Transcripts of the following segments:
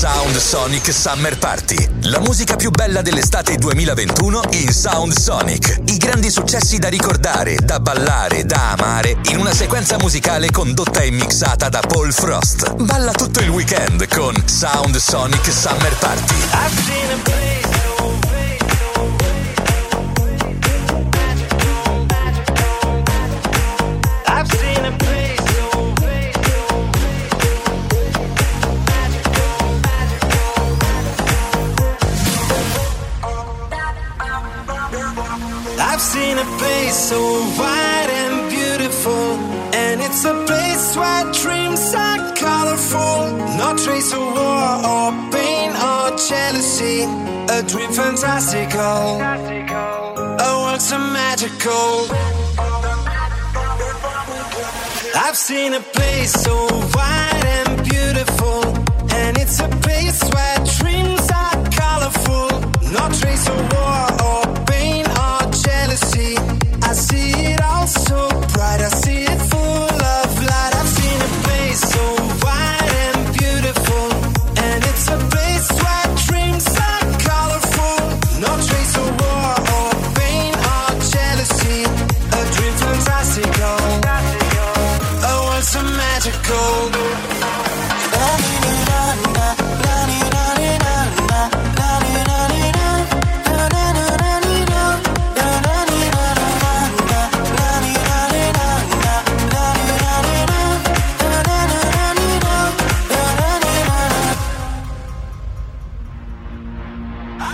Sound Sonic Summer Party. La musica più bella dell'estate 2021 in Sound Sonic. I grandi successi da ricordare, da ballare, da amare in una sequenza musicale condotta e mixata da Paul Frost. Balla tutto il weekend con Sound Sonic Summer Party. So wide and beautiful. And it's a place where dreams are colorful. No trace of war or pain or jealousy. A dream fantastical. A world so magical. I've seen a place so wide and beautiful. And it's a place where dreams are colorful. No trace of war or so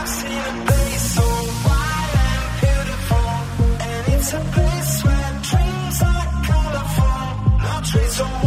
Seen a place So.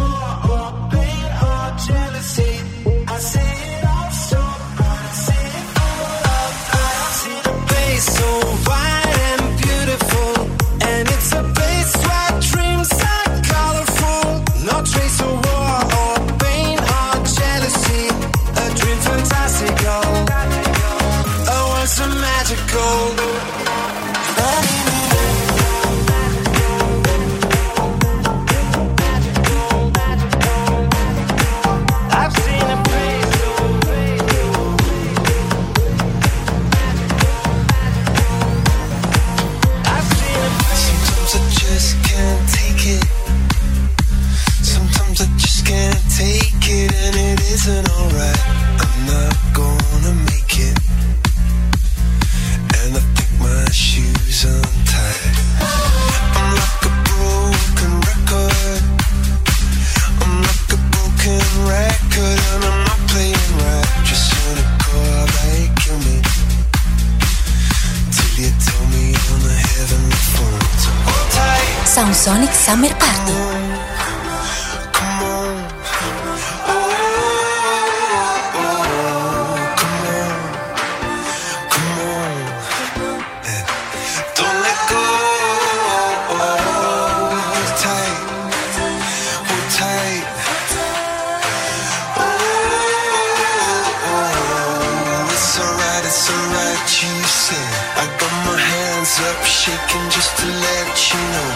shaking just to let you know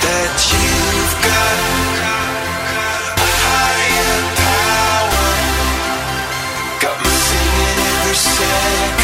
that you've got a higher power. Got me singing every second.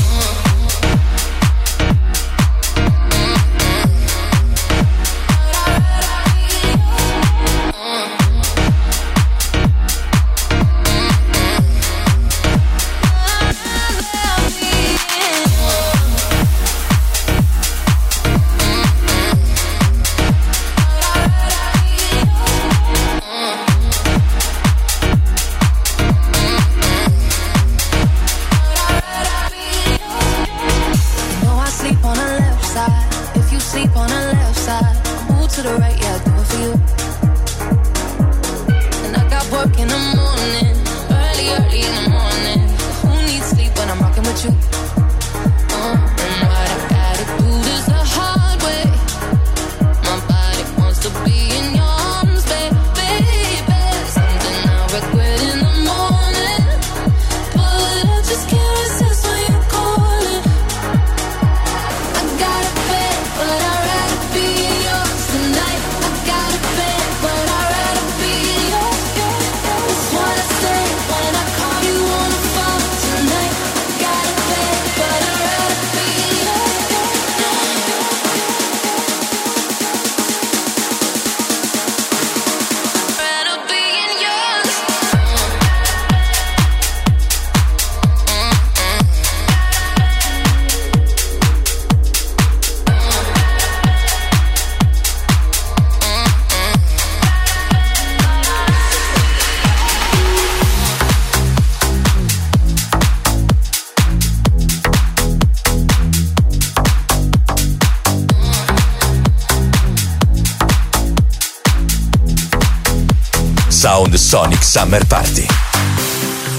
Sound Sonic Summer Party.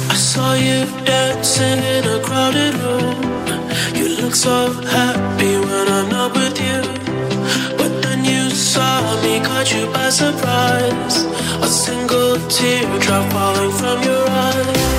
I saw you dancing in a crowded room. You look so happy when I'm not with you. But then you saw me, caught you by surprise. A single teardrop falling from your eyes.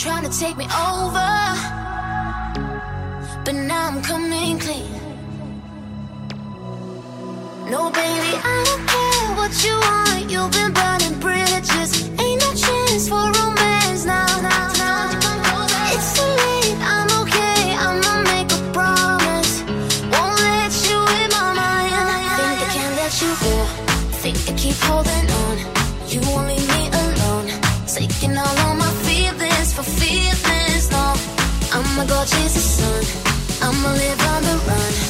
Trying to take me over, but now I'm coming clean. No, baby, I don't care what you want. You've been burning bridges. Ain't no chance for romance now. now, now. It's too late. I'm okay. I'ma make a promise. Won't let you in my mind. Think I can't let you go. Think I keep holding Chase the sun. I'ma live on the run.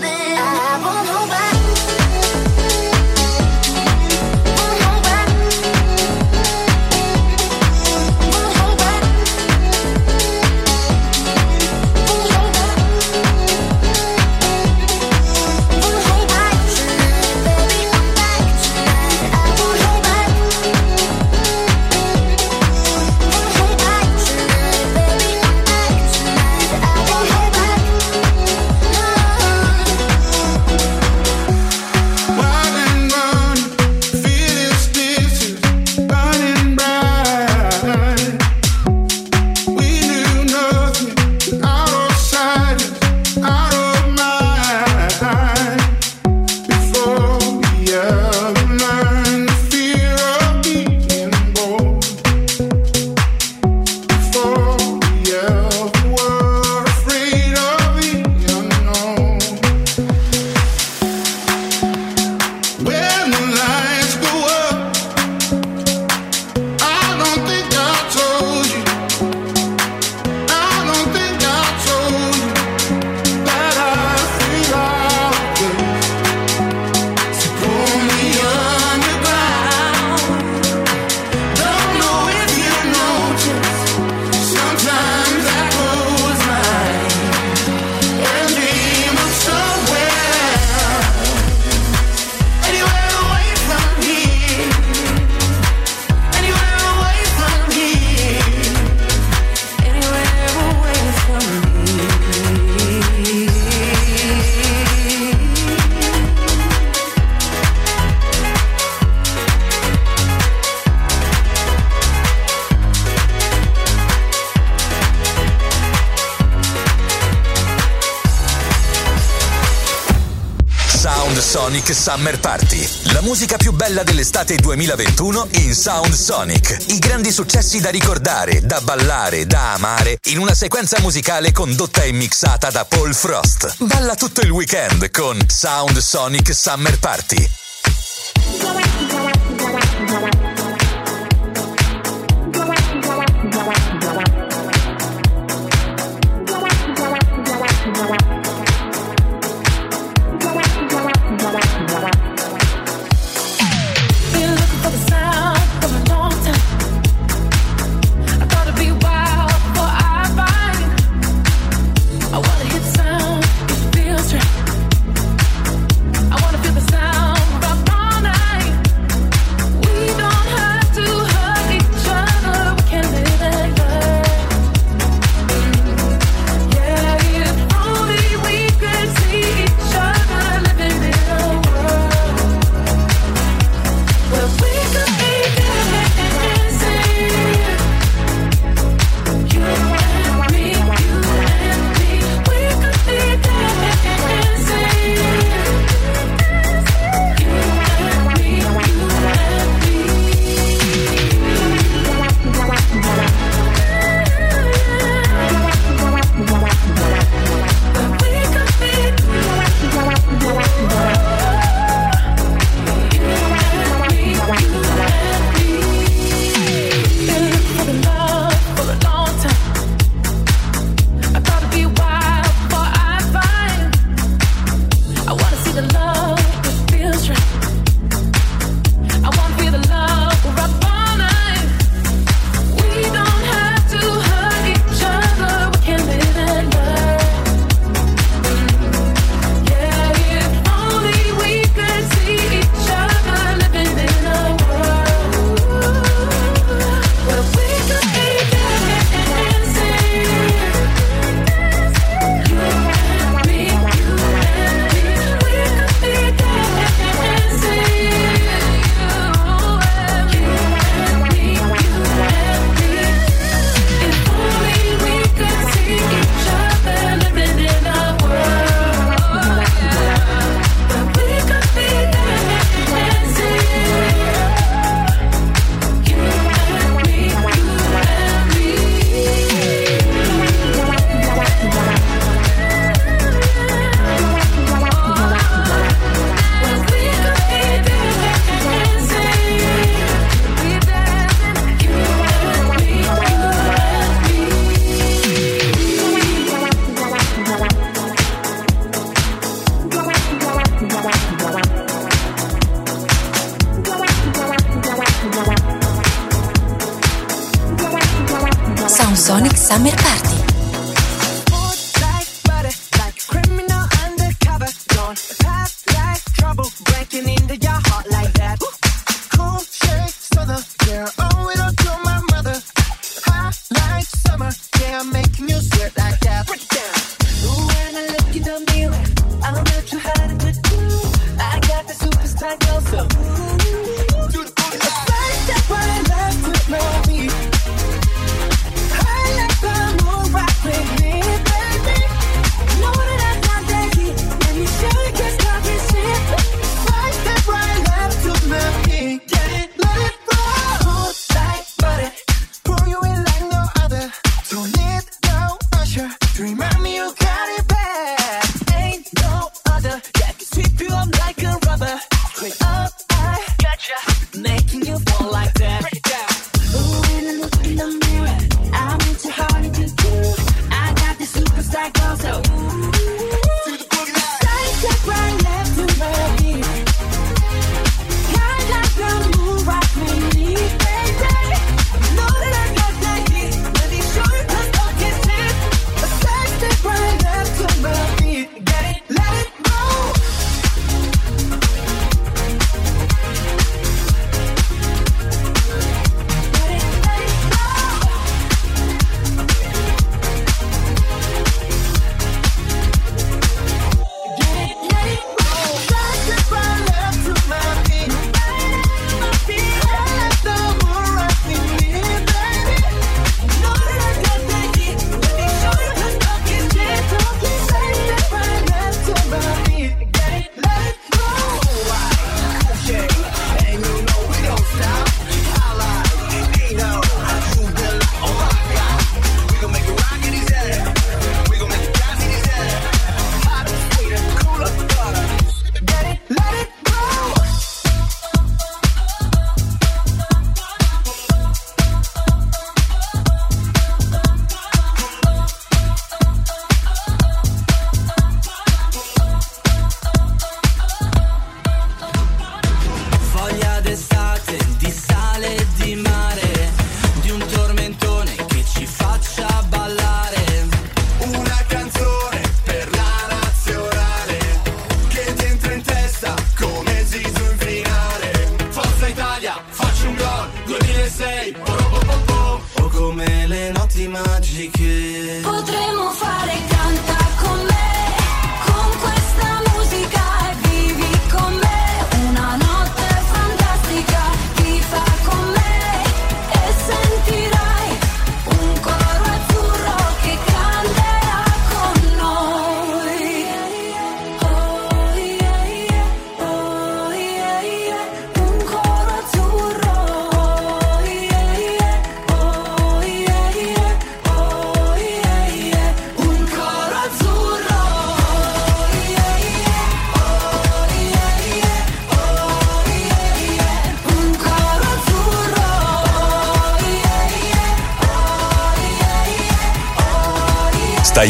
Summer Party. La musica più bella dell'estate 2021 in Sound Sonic. I grandi successi da ricordare, da ballare, da amare, in una sequenza musicale condotta e mixata da Paul Frost. Balla tutto il weekend con Sound Sonic Summer Party.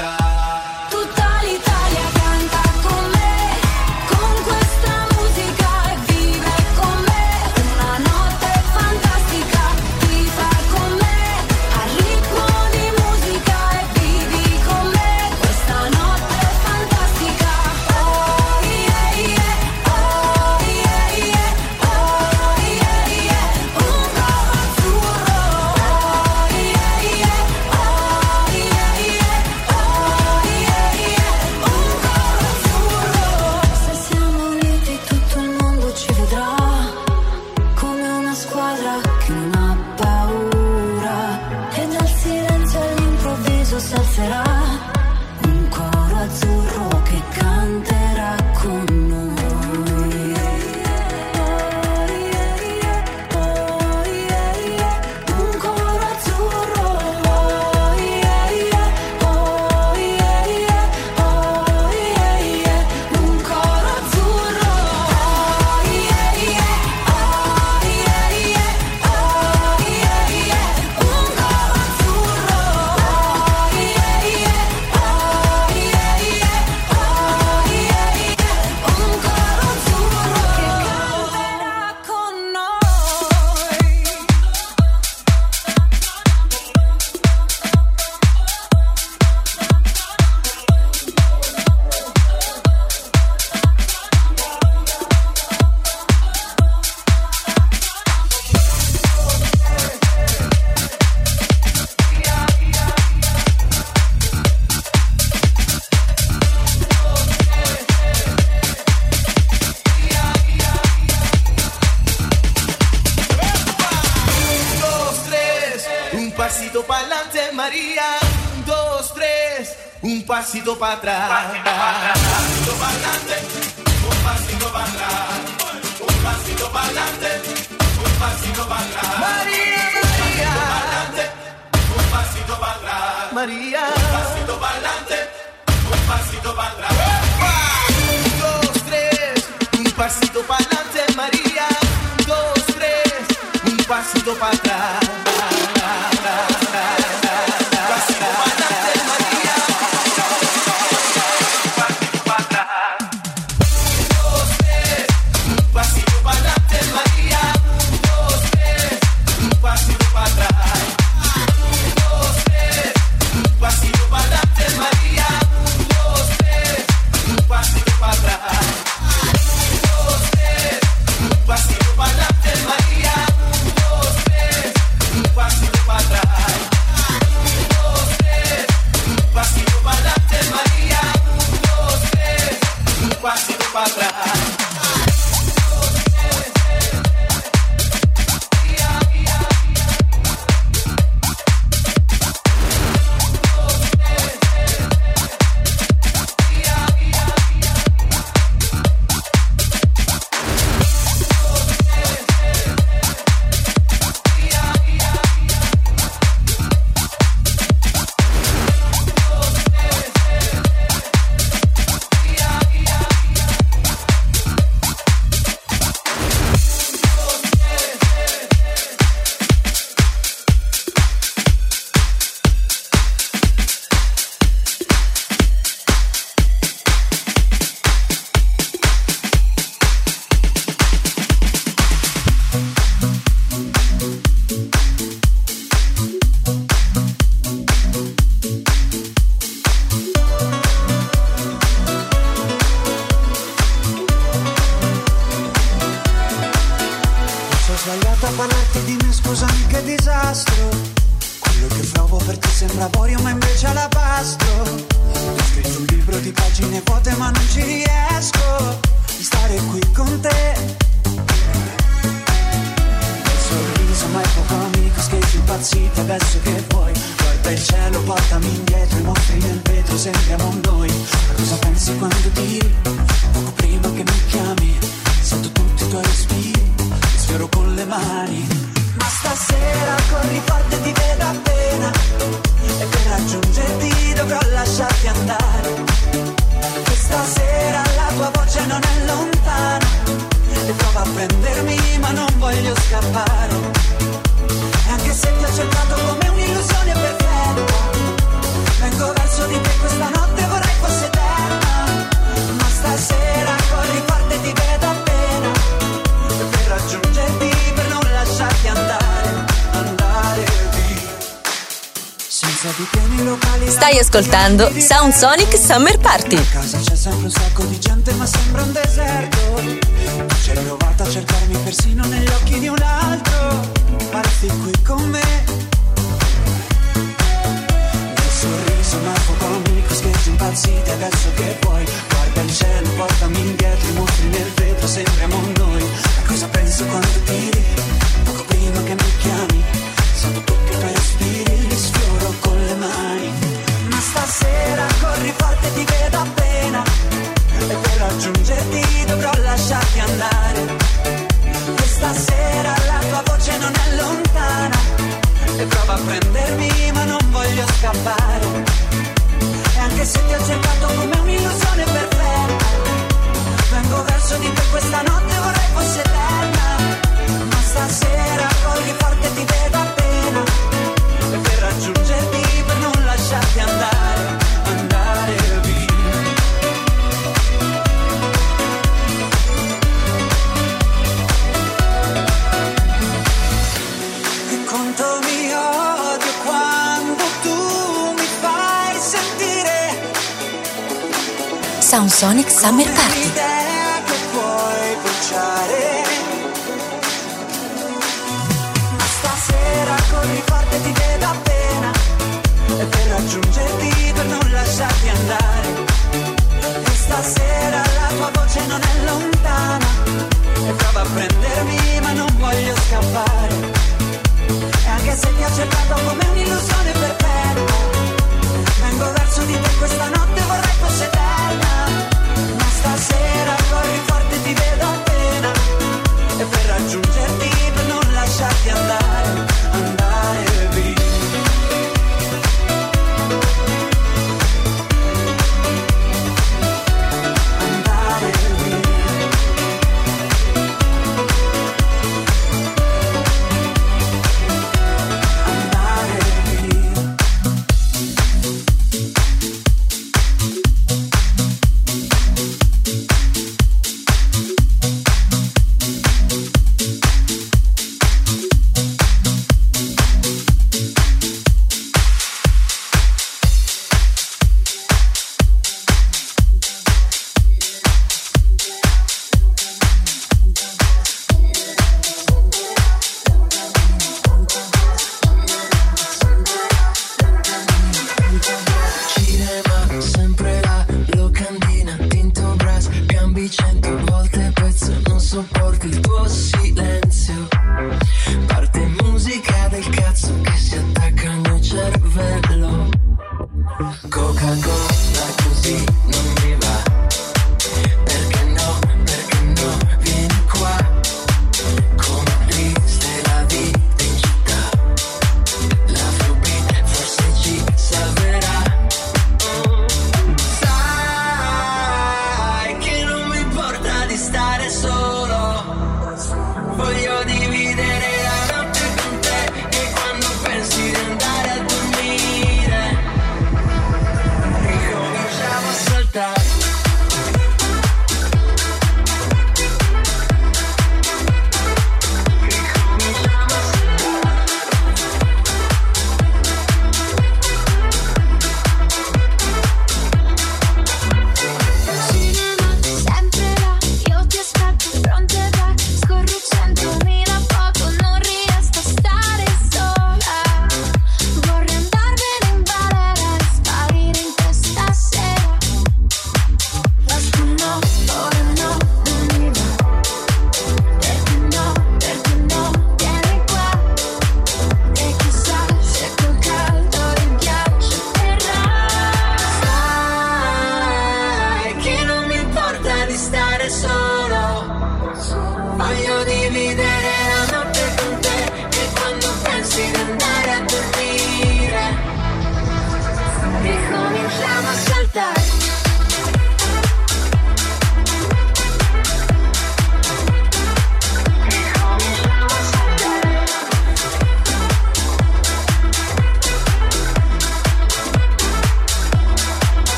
time. pasito para atrás. Un pasito para adelante, un pasito para atrás. Un pasito para adelante, un pasito para atrás. María, María. Un pasito para atrás. María. Un pasito para adelante, un pasito para atrás. Un, dos, tres, un pasito para adelante, María. Un, dos, tres, un pasito para atrás. ascoltando Sound Sonic Summer Party. A casa c'è sempre un sacco di gente, ma sembra un deserto. Tu sei provata a cercarmi persino negli occhi di un altro. Ma qui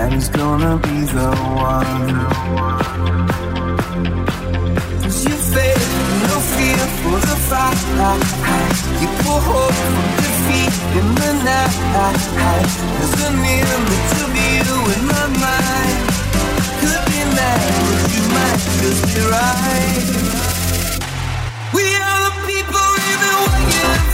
and it's gonna be the one. Cause you face no fear for the fight. You pull hope from defeat in the night. There's an image of you in my mind. Could be mad, but you might just be right. We are the people, even when you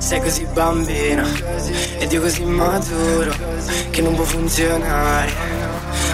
Sei così bambino ed io così maturo che non può funzionare.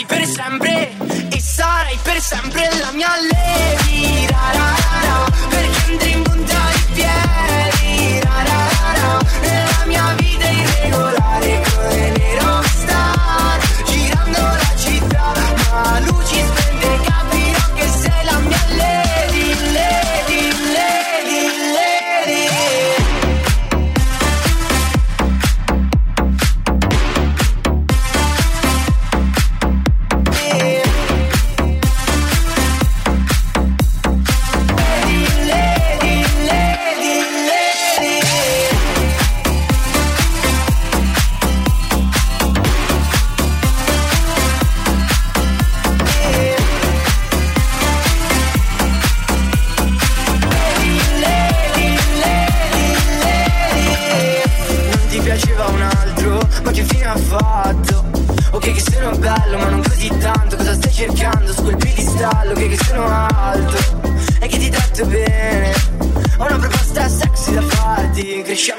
sarai per sempre E sarai per sempre la mia lady. Ra, ra, ra, Perché andrei in punta di piedi. Nella mia vita irregolare Come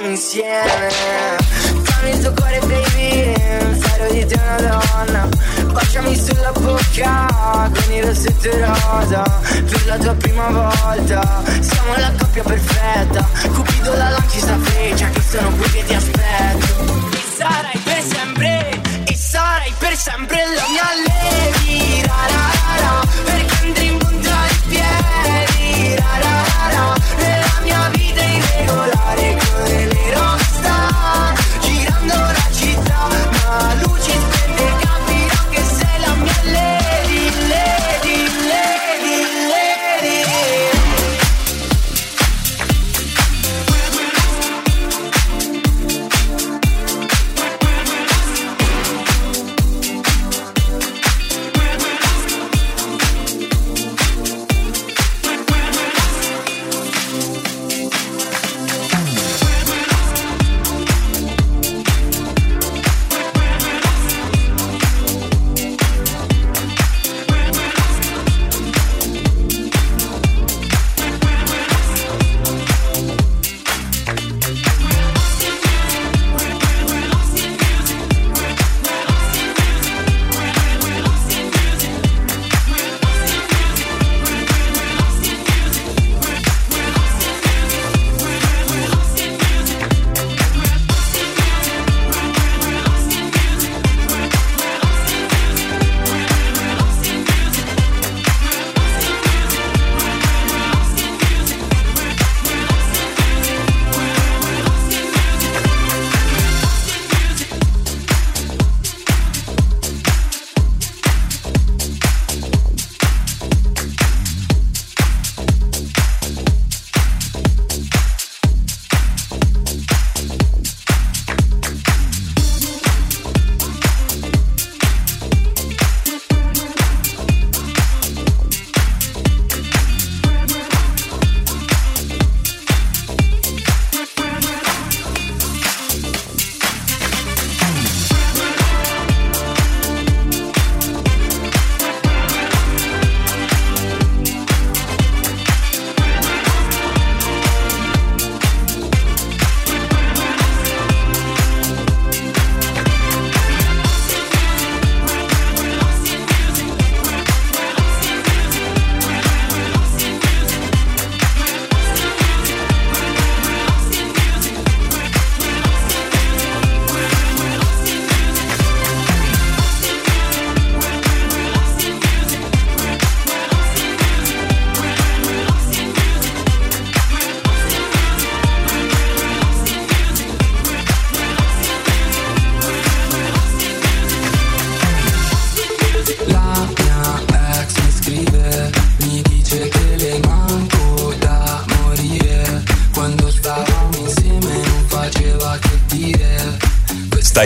insieme. Dammi il tuo cuore baby, farò di te una donna. Baciami sulla bocca con il rossetto rosa. Per la tua prima volta Siamo la coppia perfetta. Cupido la lanci sta freccia Che sono qui che ti aspetto. E sarai per sempre? E sarai per sempre la mia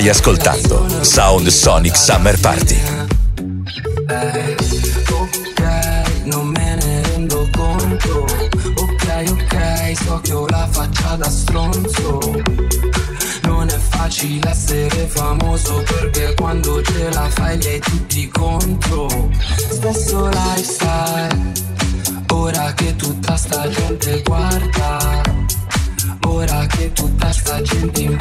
Stai ascoltando Sound Sonic Summer Party. Ok, non me ne rendo conto. Ok, ok, so che ho la faccia da stronzo. Non è facile essere famoso perché quando ce la fai li tutti contro. Stesso lifestyle, ora che tutta sta gente guarda. Ora che tutta sta gente in